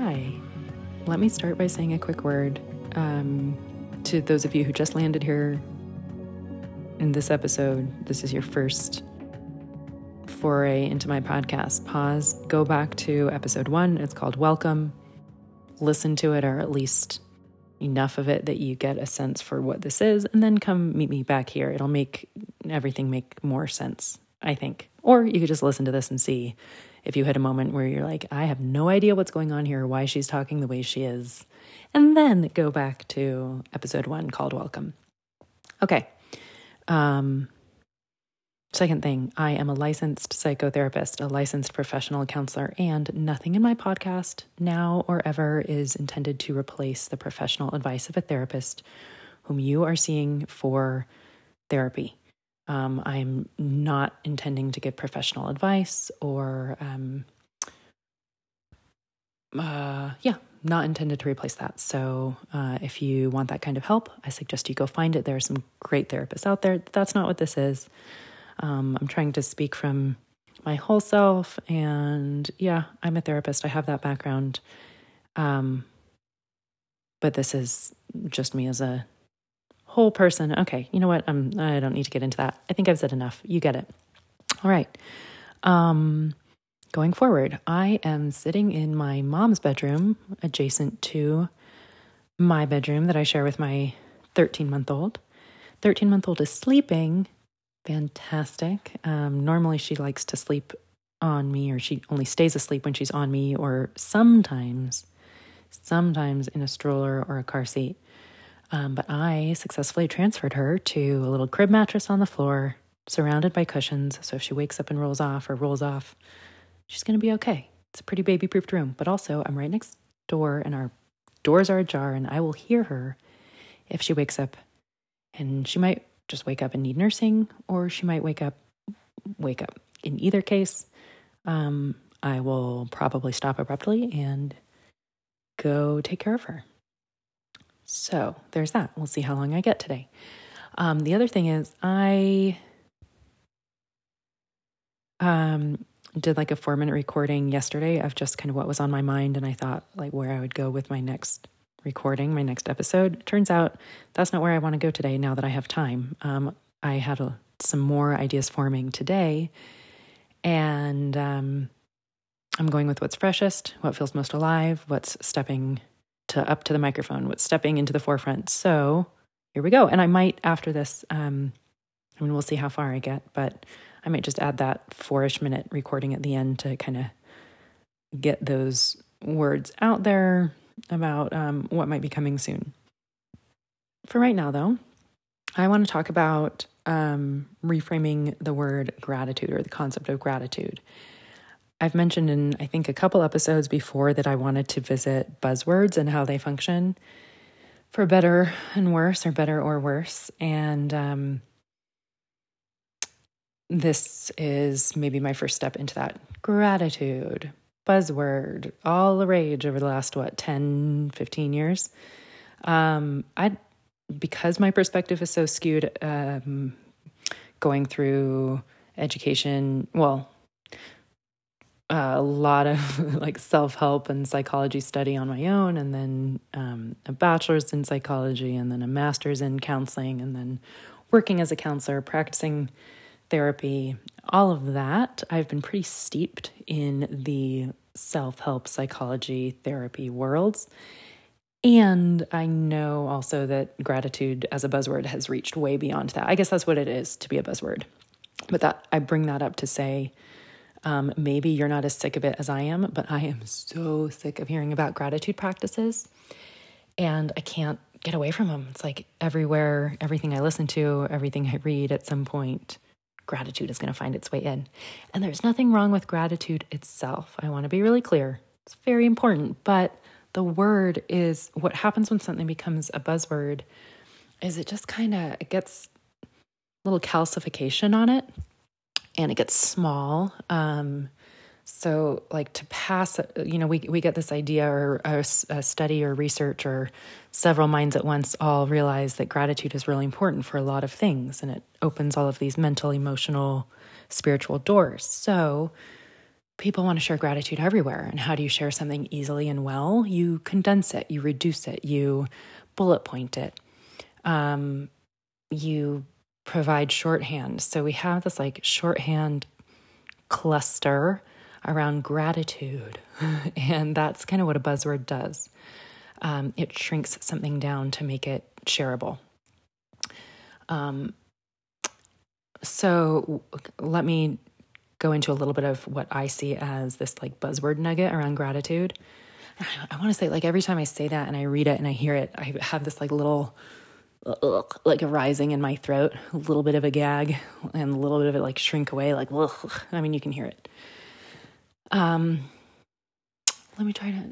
Hi. Let me start by saying a quick word um, to those of you who just landed here in this episode. This is your first foray into my podcast. Pause, go back to episode one. It's called Welcome. Listen to it, or at least enough of it that you get a sense for what this is, and then come meet me back here. It'll make everything make more sense, I think. Or you could just listen to this and see if you had a moment where you're like, I have no idea what's going on here, why she's talking the way she is, and then go back to episode one called Welcome. Okay. Um, second thing, I am a licensed psychotherapist, a licensed professional counselor, and nothing in my podcast now or ever is intended to replace the professional advice of a therapist whom you are seeing for therapy. Um, I'm not intending to give professional advice or, um, uh, yeah, not intended to replace that. So uh, if you want that kind of help, I suggest you go find it. There are some great therapists out there. That's not what this is. Um, I'm trying to speak from my whole self. And yeah, I'm a therapist, I have that background. Um, but this is just me as a whole person. Okay, you know what? I'm I don't need to get into that. I think I've said enough. You get it. All right. Um going forward, I am sitting in my mom's bedroom adjacent to my bedroom that I share with my 13-month-old. 13-month-old is sleeping. Fantastic. Um, normally she likes to sleep on me or she only stays asleep when she's on me or sometimes sometimes in a stroller or a car seat. Um, but I successfully transferred her to a little crib mattress on the floor, surrounded by cushions. So if she wakes up and rolls off or rolls off, she's going to be okay. It's a pretty baby proofed room. But also, I'm right next door and our doors are ajar, and I will hear her if she wakes up. And she might just wake up and need nursing, or she might wake up, wake up. In either case, um, I will probably stop abruptly and go take care of her. So there's that. We'll see how long I get today. Um, the other thing is, I um, did like a four minute recording yesterday of just kind of what was on my mind. And I thought like where I would go with my next recording, my next episode. Turns out that's not where I want to go today now that I have time. Um, I had a, some more ideas forming today. And um, I'm going with what's freshest, what feels most alive, what's stepping to up to the microphone, what's stepping into the forefront. So here we go. And I might after this, um, I mean, we'll see how far I get, but I might just add that four-ish minute recording at the end to kind of get those words out there about um, what might be coming soon. For right now, though, I want to talk about um, reframing the word gratitude or the concept of gratitude. I've mentioned in, I think, a couple episodes before that I wanted to visit buzzwords and how they function for better and worse, or better or worse. And um, this is maybe my first step into that. Gratitude, buzzword, all the rage over the last, what, 10, 15 years. Um, I, because my perspective is so skewed, um, going through education, well, a lot of like self help and psychology study on my own, and then um, a bachelor's in psychology, and then a master's in counseling, and then working as a counselor, practicing therapy, all of that. I've been pretty steeped in the self help psychology therapy worlds. And I know also that gratitude as a buzzword has reached way beyond that. I guess that's what it is to be a buzzword. But that I bring that up to say, um, maybe you're not as sick of it as I am, but I am so sick of hearing about gratitude practices. And I can't get away from them. It's like everywhere, everything I listen to, everything I read at some point, gratitude is going to find its way in. And there's nothing wrong with gratitude itself. I want to be really clear. It's very important. But the word is what happens when something becomes a buzzword is it just kind of it gets a little calcification on it and it gets small. Um, so, like to pass, you know, we we get this idea or a, a, study or research or several minds at once all realize that gratitude is really important for a lot of things, and it opens all of these mental, emotional, spiritual doors. So, people want to share gratitude everywhere. And how do you share something easily and well? You condense it, you reduce it, you bullet point it, um, you provide shorthand. So we have this like shorthand cluster around gratitude. and that's kind of what a buzzword does um, it shrinks something down to make it shareable. Um, so let me go into a little bit of what I see as this like buzzword nugget around gratitude. I want to say like every time I say that and I read it and I hear it, I have this like little ugh, like a rising in my throat, a little bit of a gag, and a little bit of it like shrink away. Like, ugh. I mean, you can hear it. Um, let me try to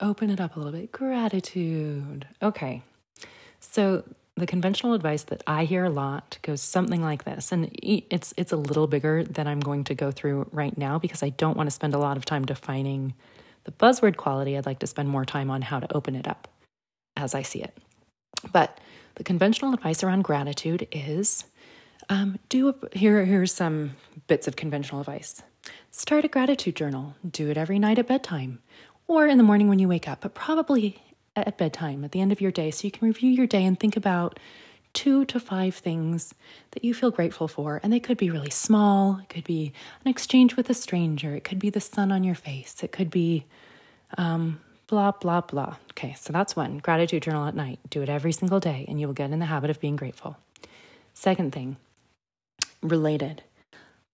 open it up a little bit. Gratitude. Okay, so the conventional advice that I hear a lot goes something like this, and it's it's a little bigger than I'm going to go through right now because I don't want to spend a lot of time defining the buzzword quality. I'd like to spend more time on how to open it up as I see it. But the conventional advice around gratitude is um, do a, here. Here's some bits of conventional advice. Start a gratitude journal. Do it every night at bedtime or in the morning when you wake up, but probably at bedtime at the end of your day so you can review your day and think about two to five things that you feel grateful for. And they could be really small, it could be an exchange with a stranger, it could be the sun on your face, it could be um, blah, blah, blah. Okay, so that's one gratitude journal at night. Do it every single day, and you will get in the habit of being grateful. Second thing, related.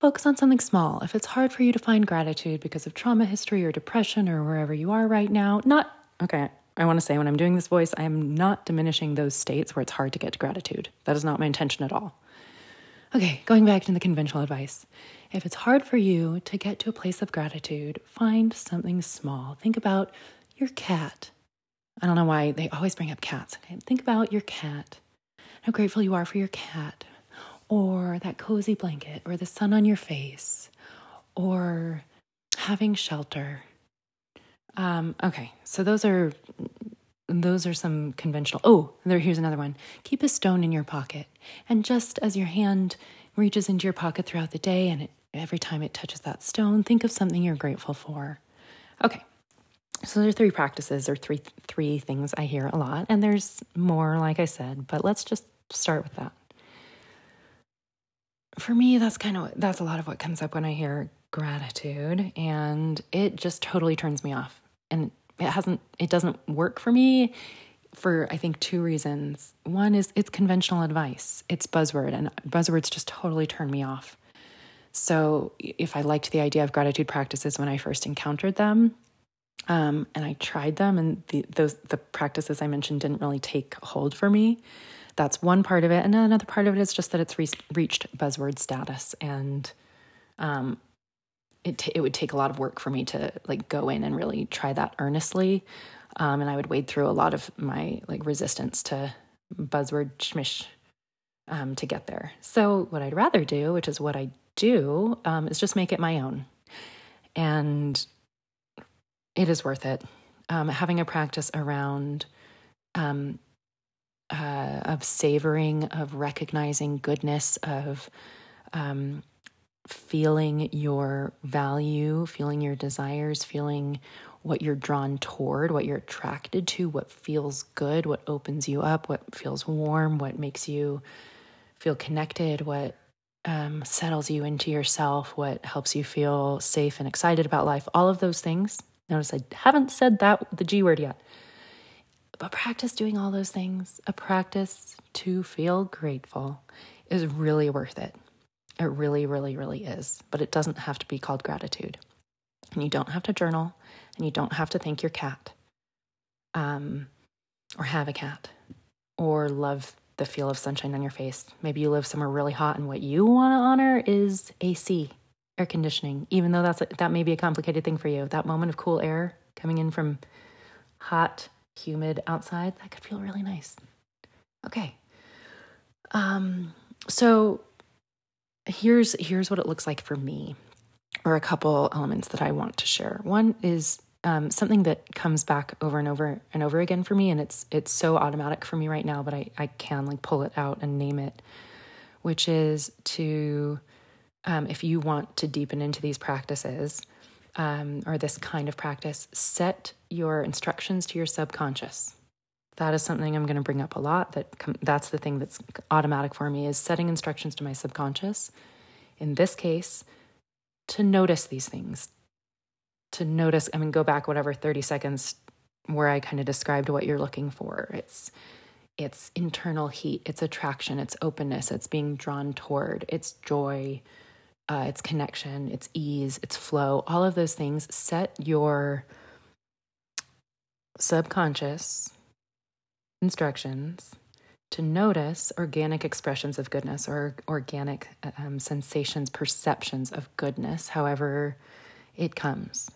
Focus on something small. If it's hard for you to find gratitude because of trauma history or depression or wherever you are right now, not okay, I want to say when I'm doing this voice, I am not diminishing those states where it's hard to get to gratitude. That is not my intention at all. Okay, going back to the conventional advice. If it's hard for you to get to a place of gratitude, find something small. Think about your cat. I don't know why they always bring up cats. Okay? Think about your cat. How grateful you are for your cat, or that cozy blanket, or the sun on your face, or having shelter, um, okay, so those are those are some conventional. Oh, there here's another one. Keep a stone in your pocket, and just as your hand reaches into your pocket throughout the day, and it, every time it touches that stone, think of something you're grateful for. Okay, so there are three practices or three three things I hear a lot, and there's more, like I said, but let's just start with that. For me, that's kind of that's a lot of what comes up when I hear gratitude, and it just totally turns me off and it hasn't it doesn't work for me for I think two reasons. One is it's conventional advice. It's buzzword and buzzwords just totally turn me off. So if I liked the idea of gratitude practices when I first encountered them, um, and I tried them, and the, those the practices I mentioned didn't really take hold for me. That's one part of it, and another part of it is just that it's re- reached buzzword status, and um, it, t- it would take a lot of work for me to like go in and really try that earnestly. Um, and I would wade through a lot of my like resistance to buzzword schmish um, to get there. So what I'd rather do, which is what I do, um, is just make it my own. And it is worth it. Um, having a practice around um, uh, of savoring, of recognizing goodness, of um, feeling your value, feeling your desires, feeling what you're drawn toward, what you're attracted to, what feels good, what opens you up, what feels warm, what makes you feel connected, what um, settles you into yourself, what helps you feel safe and excited about life, all of those things. Notice I haven't said that, the G word yet. But practice doing all those things, a practice to feel grateful, is really worth it. It really, really, really is. But it doesn't have to be called gratitude. And you don't have to journal and you don't have to thank your cat um, or have a cat or love the feel of sunshine on your face. Maybe you live somewhere really hot and what you want to honor is AC, air conditioning, even though that's a, that may be a complicated thing for you. That moment of cool air coming in from hot, humid outside, that could feel really nice. Okay. Um, so here's here's what it looks like for me or a couple elements that I want to share. One is um, something that comes back over and over and over again for me, and it's it's so automatic for me right now, but I I can like pull it out and name it, which is to um, if you want to deepen into these practices, um, or this kind of practice, set your instructions to your subconscious. That is something I'm going to bring up a lot. That com- that's the thing that's automatic for me is setting instructions to my subconscious. In this case, to notice these things, to notice. I mean, go back whatever 30 seconds where I kind of described what you're looking for. It's it's internal heat, it's attraction, it's openness, it's being drawn toward, it's joy, uh, it's connection, it's ease, it's flow. All of those things set your subconscious instructions to notice organic expressions of goodness or organic um, sensations, perceptions of goodness, however it comes.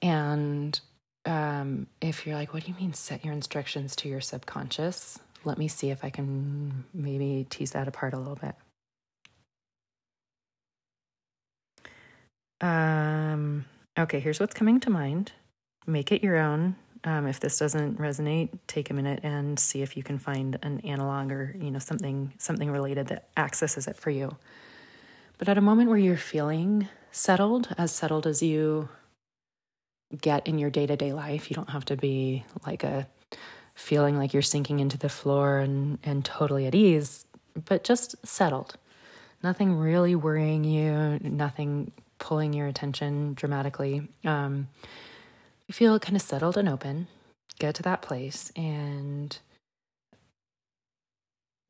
And um, if you're like, what do you mean set your instructions to your subconscious? Let me see if I can maybe tease that apart a little bit. Um, okay, here's what's coming to mind. Make it your own. Um, if this doesn't resonate, take a minute and see if you can find an analog or you know something something related that accesses it for you. But at a moment where you're feeling settled, as settled as you get in your day to day life. You don't have to be like a feeling like you're sinking into the floor and, and totally at ease, but just settled. Nothing really worrying you, nothing pulling your attention dramatically. Um, you feel kind of settled and open. Get to that place and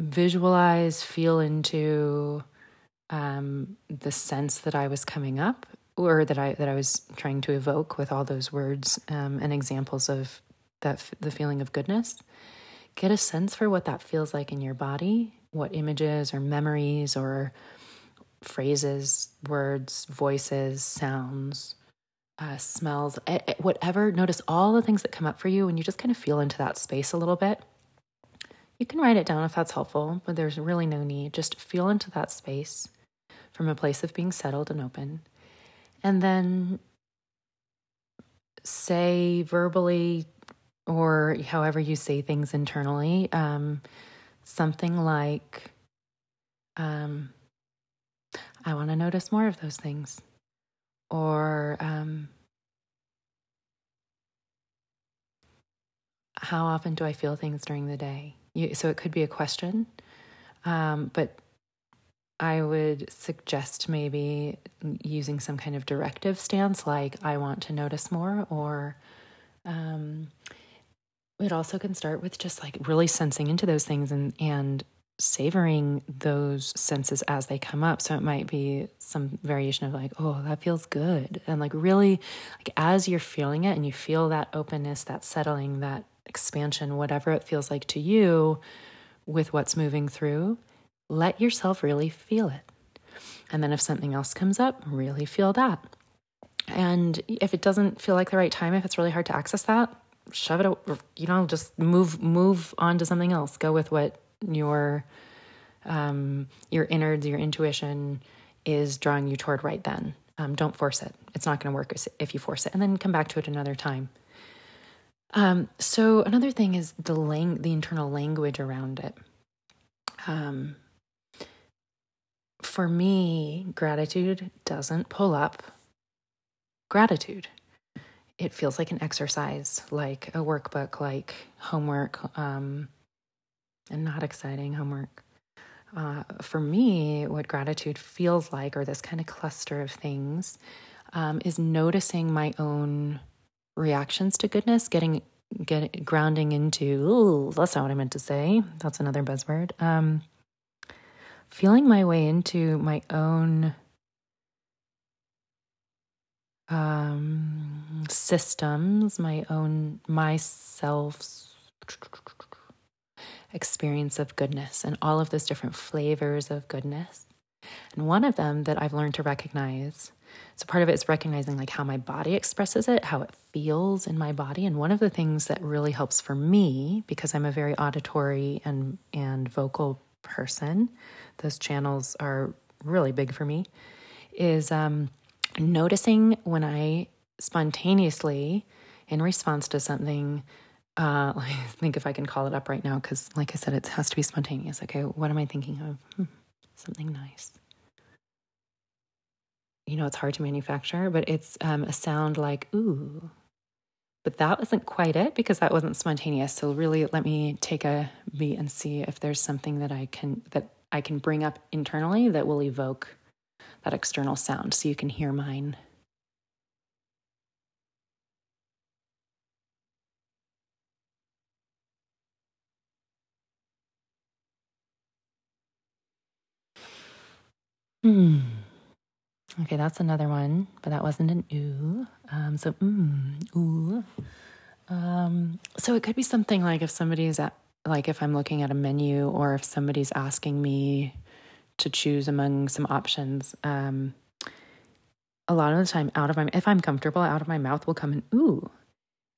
visualize, feel into um, the sense that I was coming up or that I that I was trying to evoke with all those words um, and examples of that the feeling of goodness. Get a sense for what that feels like in your body, what images or memories or phrases, words, voices, sounds, uh, smells, whatever. Notice all the things that come up for you, and you just kind of feel into that space a little bit. You can write it down if that's helpful, but there's really no need. Just feel into that space from a place of being settled and open and then say verbally or however you say things internally um, something like um, i want to notice more of those things. Or um, how often do i feel things during the day? You, so it could be a question um, but I would suggest maybe using some kind of directive stance, like I want to notice more, or um, it also can start with just like really sensing into those things and and savoring those senses as they come up. So it might be some variation of like, oh, that feels good, and like really, like as you're feeling it and you feel that openness, that settling, that expansion, whatever it feels like to you, with what's moving through let yourself really feel it. And then if something else comes up, really feel that. And if it doesn't feel like the right time, if it's really hard to access that, shove it, you know, just move move on to something else. Go with what your um, your innards, your intuition is drawing you toward right then. Um, don't force it. It's not going to work if you force it, and then come back to it another time. Um, so another thing is the lang- the internal language around it. Um, for me, gratitude doesn't pull up gratitude. It feels like an exercise, like a workbook, like homework, um, and not exciting homework. Uh, for me, what gratitude feels like, or this kind of cluster of things, um, is noticing my own reactions to goodness, getting get grounding into. That's not what I meant to say. That's another buzzword. Um, feeling my way into my own um, systems, my own myself's experience of goodness and all of those different flavors of goodness. And one of them that I've learned to recognize, so part of it is recognizing like how my body expresses it, how it feels in my body. And one of the things that really helps for me, because I'm a very auditory and and vocal person, those channels are really big for me, is um, noticing when I spontaneously, in response to something, uh, let me think if I can call it up right now, because like I said, it has to be spontaneous. Okay, what am I thinking of? Hmm, something nice. you know, it's hard to manufacture, but it's um, a sound like ooh. But that wasn't quite it because that wasn't spontaneous. So really, let me take a beat and see if there's something that I can that I can bring up internally that will evoke that external sound, so you can hear mine. Hmm. Okay, that's another one, but that wasn't an ooh. Um, so, mm, ooh. Um, so it could be something like if somebody's at, like if I'm looking at a menu or if somebody's asking me to choose among some options. Um, a lot of the time, out of my, if I'm comfortable, out of my mouth will come an ooh,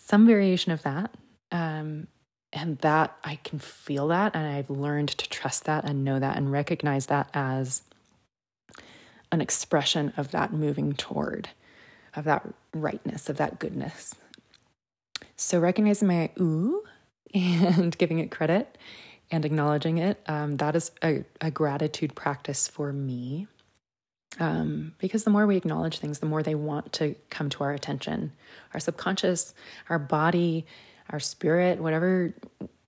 some variation of that. Um, and that I can feel that, and I've learned to trust that and know that and recognize that as an expression of that moving toward, of that rightness, of that goodness. So recognizing my ooh and giving it credit and acknowledging it, um, that is a, a, gratitude practice for me. Um, because the more we acknowledge things, the more they want to come to our attention. Our subconscious, our body, our spirit, whatever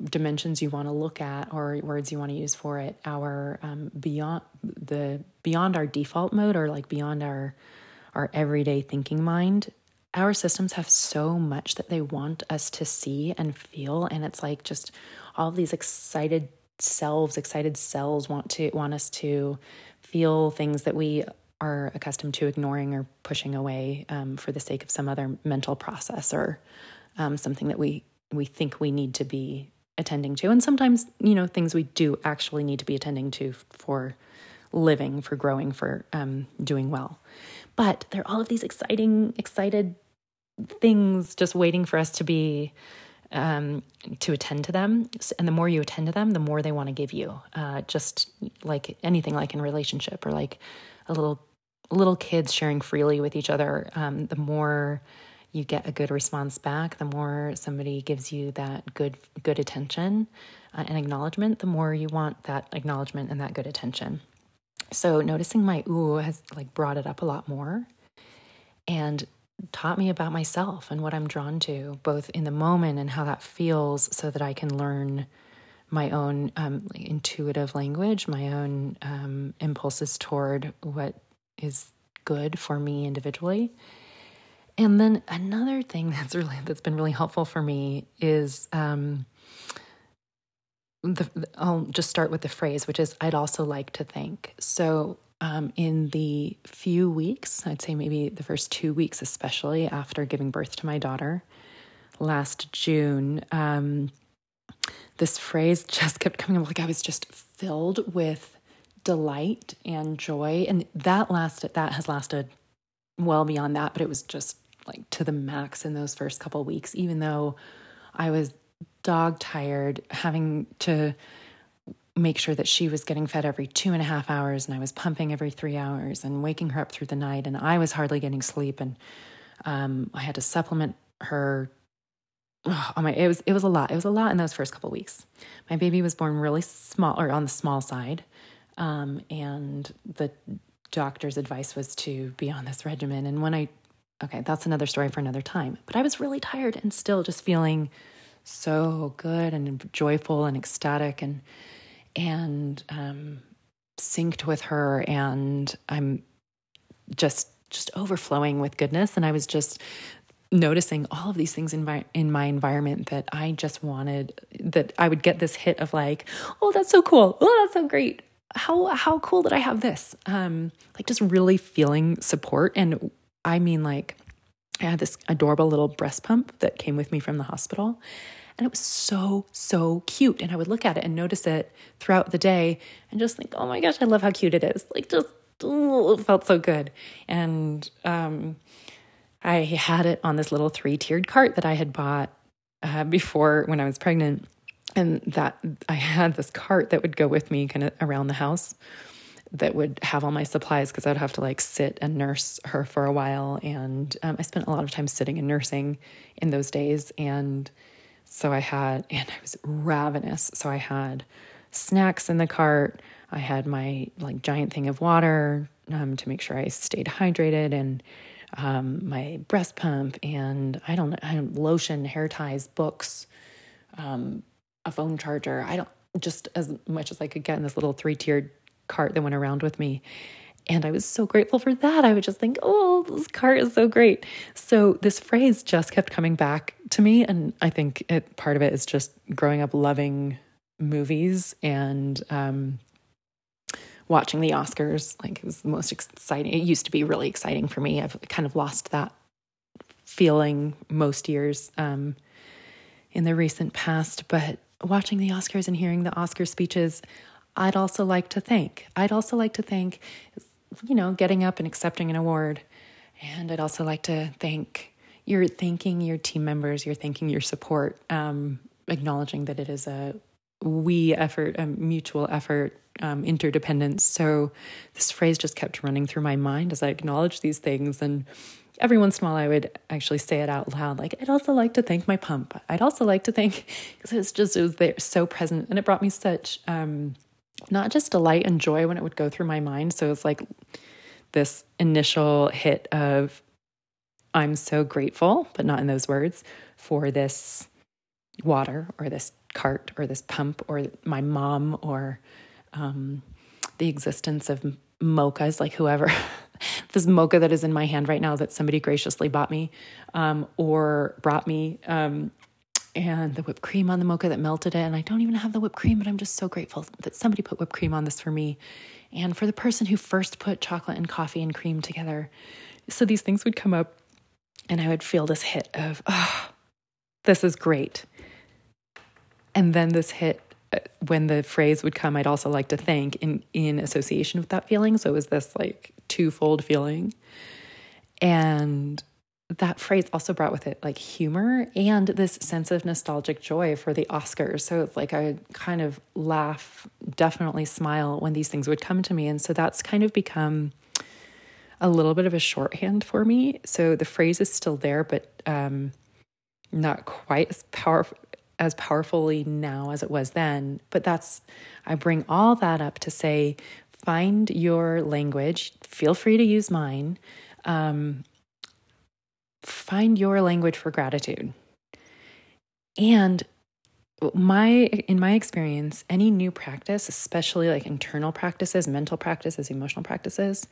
dimensions you want to look at or words you want to use for it our um, beyond the beyond our default mode or like beyond our our everyday thinking mind our systems have so much that they want us to see and feel and it's like just all these excited selves excited cells want to want us to feel things that we are accustomed to ignoring or pushing away um, for the sake of some other mental process or um, something that we we think we need to be attending to. And sometimes, you know, things we do actually need to be attending to for living, for growing, for um, doing well. But there are all of these exciting, excited things just waiting for us to be um, to attend to them. And the more you attend to them, the more they want to give you. Uh, just like anything, like in relationship or like a little little kids sharing freely with each other. Um, the more you get a good response back, the more somebody gives you that good good attention uh, and acknowledgement, the more you want that acknowledgement and that good attention. So noticing my ooh has like brought it up a lot more and taught me about myself and what I'm drawn to, both in the moment and how that feels, so that I can learn my own um, intuitive language, my own um, impulses toward what is good for me individually and then another thing that's really that's been really helpful for me is um, the, I'll just start with the phrase, which is I'd also like to thank. So um, in the few weeks, I'd say maybe the first two weeks, especially after giving birth to my daughter last June, um, this phrase just kept coming up. Like I was just filled with delight and joy, and that lasted. That has lasted well beyond that, but it was just like to the max in those first couple weeks, even though I was dog tired, having to make sure that she was getting fed every two and a half hours and I was pumping every three hours and waking her up through the night and I was hardly getting sleep and um, I had to supplement her. Oh my! It was it was a lot. It was a lot in those first couple weeks. My baby was born really small or on the small side, um, and the doctor's advice was to be on this regimen. And when I okay, that's another story for another time. But I was really tired and still just feeling so good and joyful and ecstatic and and um, synced with her, and I'm just just overflowing with goodness. And I was just noticing all of these things in my in my environment that I just wanted that I would get this hit of like, oh, that's so cool. Oh, that's so great. How how cool that I have this. Um, like just really feeling support and I mean, like, I had this adorable little breast pump that came with me from the hospital. And it was so, so cute. And I would look at it and notice it throughout the day and just think, oh my gosh, I love how cute it is. Like, just it felt so good. And um, I had it on this little three tiered cart that I had bought uh, before when I was pregnant. And that I had this cart that would go with me kind of around the house that would have all my supplies because I'd have to like sit and nurse her for a while. And um, I spent a lot of time sitting and nursing in those days. And so I had, and I was ravenous. So I had snacks in the cart. I had my like giant thing of water, um, to make sure I stayed hydrated and um, my breast pump and I don't know, lotion, hair ties, books, um, a phone charger. I don't just as much as I could get in this little three tiered cart that went around with me. And I was so grateful for that. I would just think, oh, this cart is so great. So this phrase just kept coming back to me. And I think it, part of it is just growing up loving movies and um, watching the Oscars. Like it was the most exciting. It used to be really exciting for me. I've kind of lost that feeling most years um, in the recent past. But watching the Oscars and hearing the Oscar speeches, I'd also like to thank. I'd also like to thank you know, getting up and accepting an award. And I'd also like to thank you're thanking your team members, you're thanking your support, um, acknowledging that it is a we effort, a mutual effort, um, interdependence. So this phrase just kept running through my mind as I acknowledged these things. And every once in a while, I would actually say it out loud. Like, I'd also like to thank my pump. I'd also like to thank, because it's just, it was there so present. And it brought me such, um, not just delight and joy when it would go through my mind. So it's like this initial hit of, I'm so grateful, but not in those words, for this water or this cart or this pump or my mom or um, the existence of mochas, like whoever. this mocha that is in my hand right now that somebody graciously bought me um, or brought me um, and the whipped cream on the mocha that melted it. And I don't even have the whipped cream, but I'm just so grateful that somebody put whipped cream on this for me and for the person who first put chocolate and coffee and cream together. So these things would come up, and I would feel this hit of, oh, this is great. And then this hit uh, when the phrase would come, I'd also like to thank in, in association with that feeling. So it was this like twofold feeling. And that phrase also brought with it like humor and this sense of nostalgic joy for the Oscars. So it's like I kind of laugh, definitely smile when these things would come to me. And so that's kind of become a little bit of a shorthand for me. So the phrase is still there, but um, not quite as powerful as powerfully now as it was then. But that's I bring all that up to say find your language. Feel free to use mine. Um, find your language for gratitude. And my in my experience, any new practice, especially like internal practices, mental practices, emotional practices,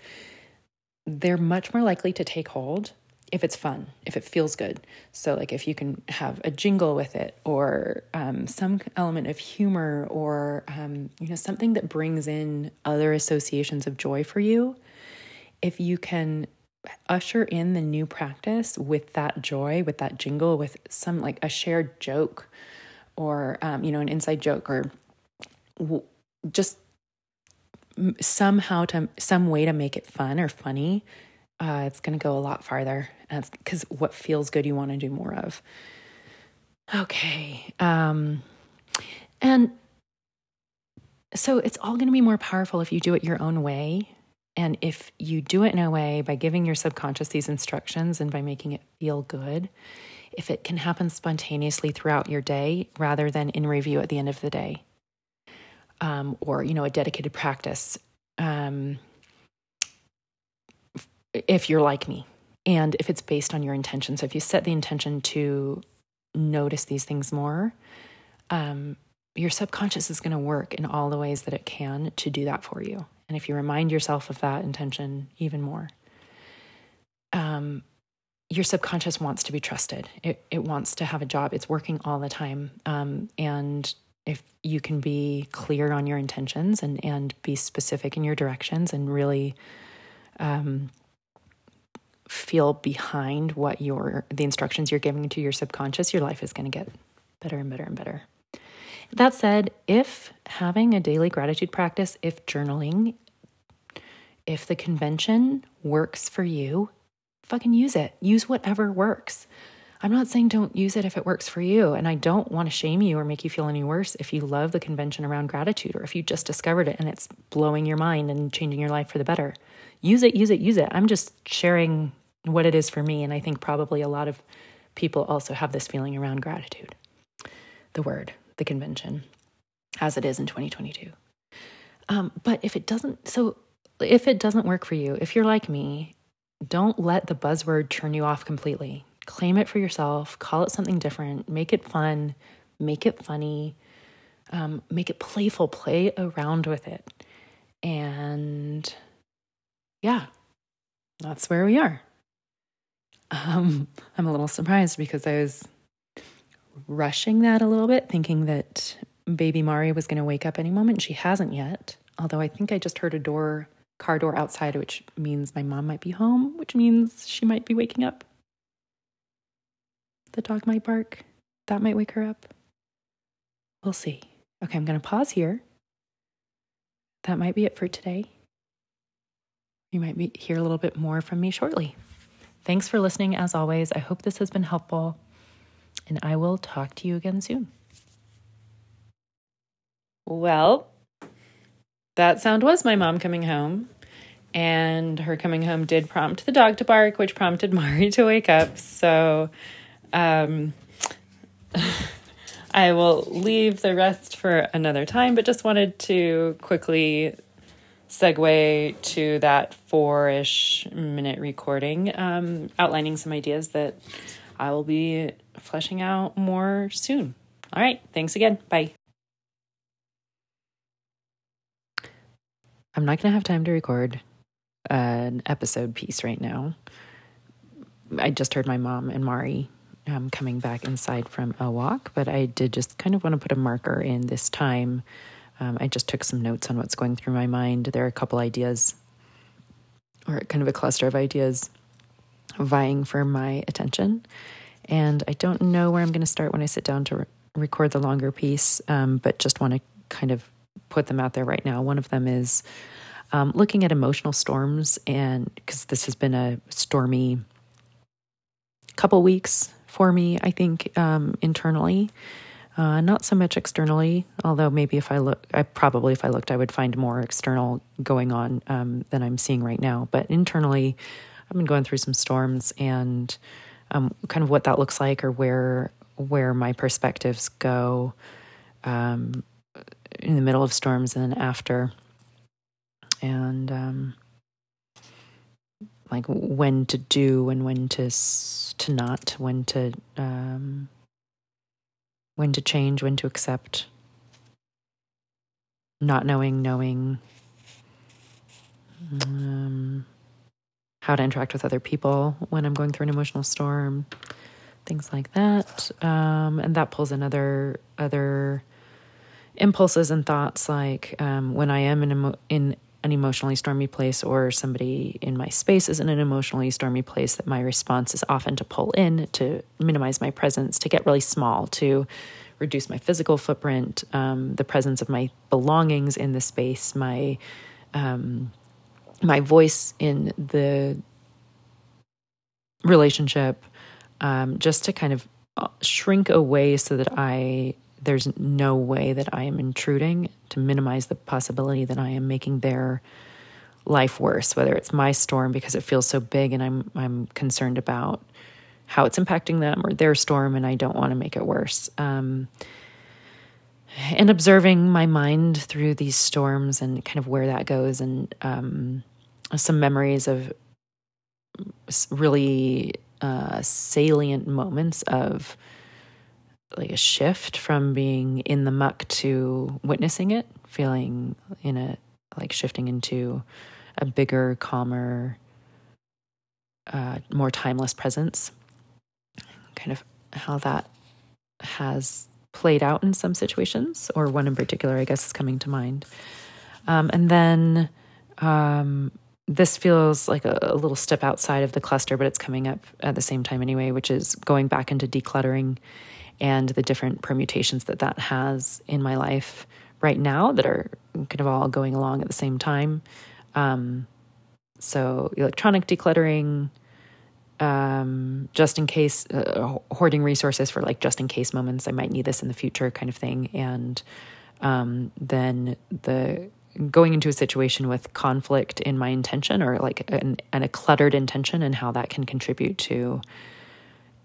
they're much more likely to take hold if it's fun, if it feels good. So, like if you can have a jingle with it, or um, some element of humor, or um, you know something that brings in other associations of joy for you. If you can usher in the new practice with that joy, with that jingle, with some like a shared joke or, um, you know, an inside joke or just somehow to some way to make it fun or funny, uh, it's going to go a lot farther. Because what feels good, you want to do more of. Okay. Um, and so it's all going to be more powerful if you do it your own way and if you do it in a way by giving your subconscious these instructions and by making it feel good, if it can happen spontaneously throughout your day rather than in review at the end of the day, um, or you know a dedicated practice, um, if you're like me, and if it's based on your intention. So if you set the intention to notice these things more, um, your subconscious is going to work in all the ways that it can to do that for you. And if you remind yourself of that intention even more, um, your subconscious wants to be trusted. It, it wants to have a job. It's working all the time. Um, and if you can be clear on your intentions and, and be specific in your directions and really um, feel behind what your the instructions you're giving to your subconscious, your life is going to get better and better and better. That said, if having a daily gratitude practice, if journaling, if the convention works for you, fucking use it. Use whatever works. I'm not saying don't use it if it works for you. And I don't want to shame you or make you feel any worse if you love the convention around gratitude or if you just discovered it and it's blowing your mind and changing your life for the better. Use it, use it, use it. I'm just sharing what it is for me. And I think probably a lot of people also have this feeling around gratitude. The word the convention as it is in 2022. Um, but if it doesn't, so if it doesn't work for you, if you're like me, don't let the buzzword turn you off completely. Claim it for yourself, call it something different, make it fun, make it funny, um, make it playful, play around with it. And yeah, that's where we are. Um, I'm a little surprised because I was rushing that a little bit, thinking that baby Mari was going to wake up any moment. She hasn't yet, although I think I just heard a door, car door outside, which means my mom might be home, which means she might be waking up. The dog might bark. That might wake her up. We'll see. Okay, I'm going to pause here. That might be it for today. You might be, hear a little bit more from me shortly. Thanks for listening as always. I hope this has been helpful, and I will talk to you again soon. Well, that sound was my mom coming home. And her coming home did prompt the dog to bark, which prompted Mari to wake up. So um, I will leave the rest for another time, but just wanted to quickly segue to that four ish minute recording, um, outlining some ideas that I will be fleshing out more soon. All right. Thanks again. Bye. I'm not going to have time to record an episode piece right now. I just heard my mom and Mari um, coming back inside from a walk, but I did just kind of want to put a marker in this time. Um, I just took some notes on what's going through my mind. There are a couple ideas, or kind of a cluster of ideas, vying for my attention. And I don't know where I'm going to start when I sit down to re- record the longer piece, um, but just want to kind of put them out there right now. One of them is um, looking at emotional storms, and because this has been a stormy couple weeks for me, I think um, internally, uh, not so much externally. Although maybe if I look, I probably if I looked, I would find more external going on um, than I'm seeing right now. But internally, I've been going through some storms and um, kind of what that looks like, or where where my perspectives go. Um, in the middle of storms and then after. And um, like when to do and when to to not, when to um, when to change, when to accept, not knowing, knowing, um, how to interact with other people when I'm going through an emotional storm, things like that. Um, and that pulls in other other impulses and thoughts like um, when I am in, emo- in an emotionally stormy place or somebody in my space is in an emotionally stormy place, that my response is often to pull in, to minimize my presence, to get really small, to reduce my physical footprint, um, the presence of my belongings in the space, my um, my voice in the relationship, um, just to kind of uh, shrink away so that I there's no way that I am intruding to minimize the possibility that I am making their life worse, whether it's my storm because it feels so big and I'm I'm concerned about how it's impacting them or their storm and I don't want to make it worse. Um, and observing my mind through these storms and kind of where that goes and um, some memories of really uh, salient moments of like a shift from being in the muck to witnessing it, feeling in a like shifting into a bigger, calmer, uh, more timeless presence. Kind of how that has played out in some situations, or one in particular, I guess, is coming to mind. Um, and then um, this feels like a, a, little step outside of the cluster, but it's coming up at the same time anyway, which is going back into decluttering and the different permutations that that has in my life right now that are kind of all going along at the same time. Um, so, electronic decluttering, um, just in case, uh, hoarding resources for like just in case moments. I might need this in the future, kind of thing. And um, then the going into a situation with conflict in my intention or like an, an, a cluttered intention and how that can contribute to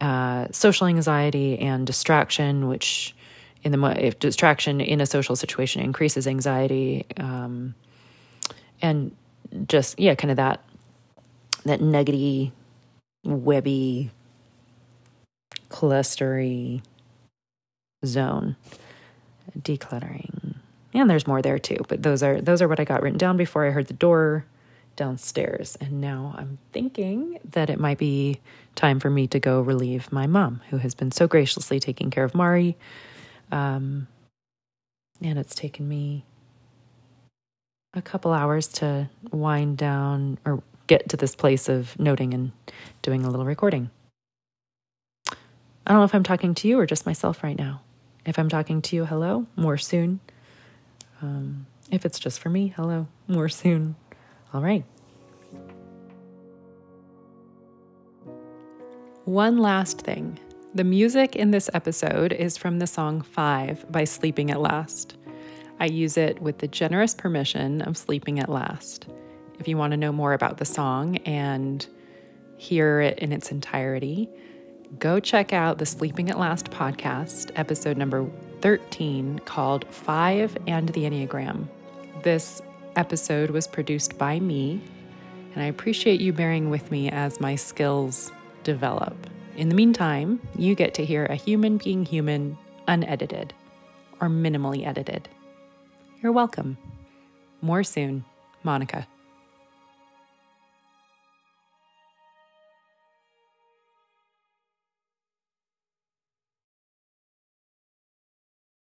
uh, social anxiety and distraction, which in the if distraction in a social situation increases anxiety, um, and just yeah, kind of that that nuggety, webby, clustery zone. Decluttering. And there's more there too, but those are those are what I got written down before I heard the door downstairs. And now I'm thinking that it might be time for me to go relieve my mom, who has been so graciously taking care of Mari. Um, and it's taken me a couple hours to wind down or get to this place of noting and doing a little recording. I don't know if I'm talking to you or just myself right now. If I'm talking to you, hello, more soon. Um, if it's just for me, hello, more soon. All right. One last thing. The music in this episode is from the song Five by Sleeping at Last. I use it with the generous permission of Sleeping at Last. If you want to know more about the song and hear it in its entirety, go check out the Sleeping at Last podcast, episode number 13, called Five and the Enneagram. This episode was produced by me, and I appreciate you bearing with me as my skills develop. In the meantime, you get to hear a human being human, unedited or minimally edited. You're welcome. More soon, Monica.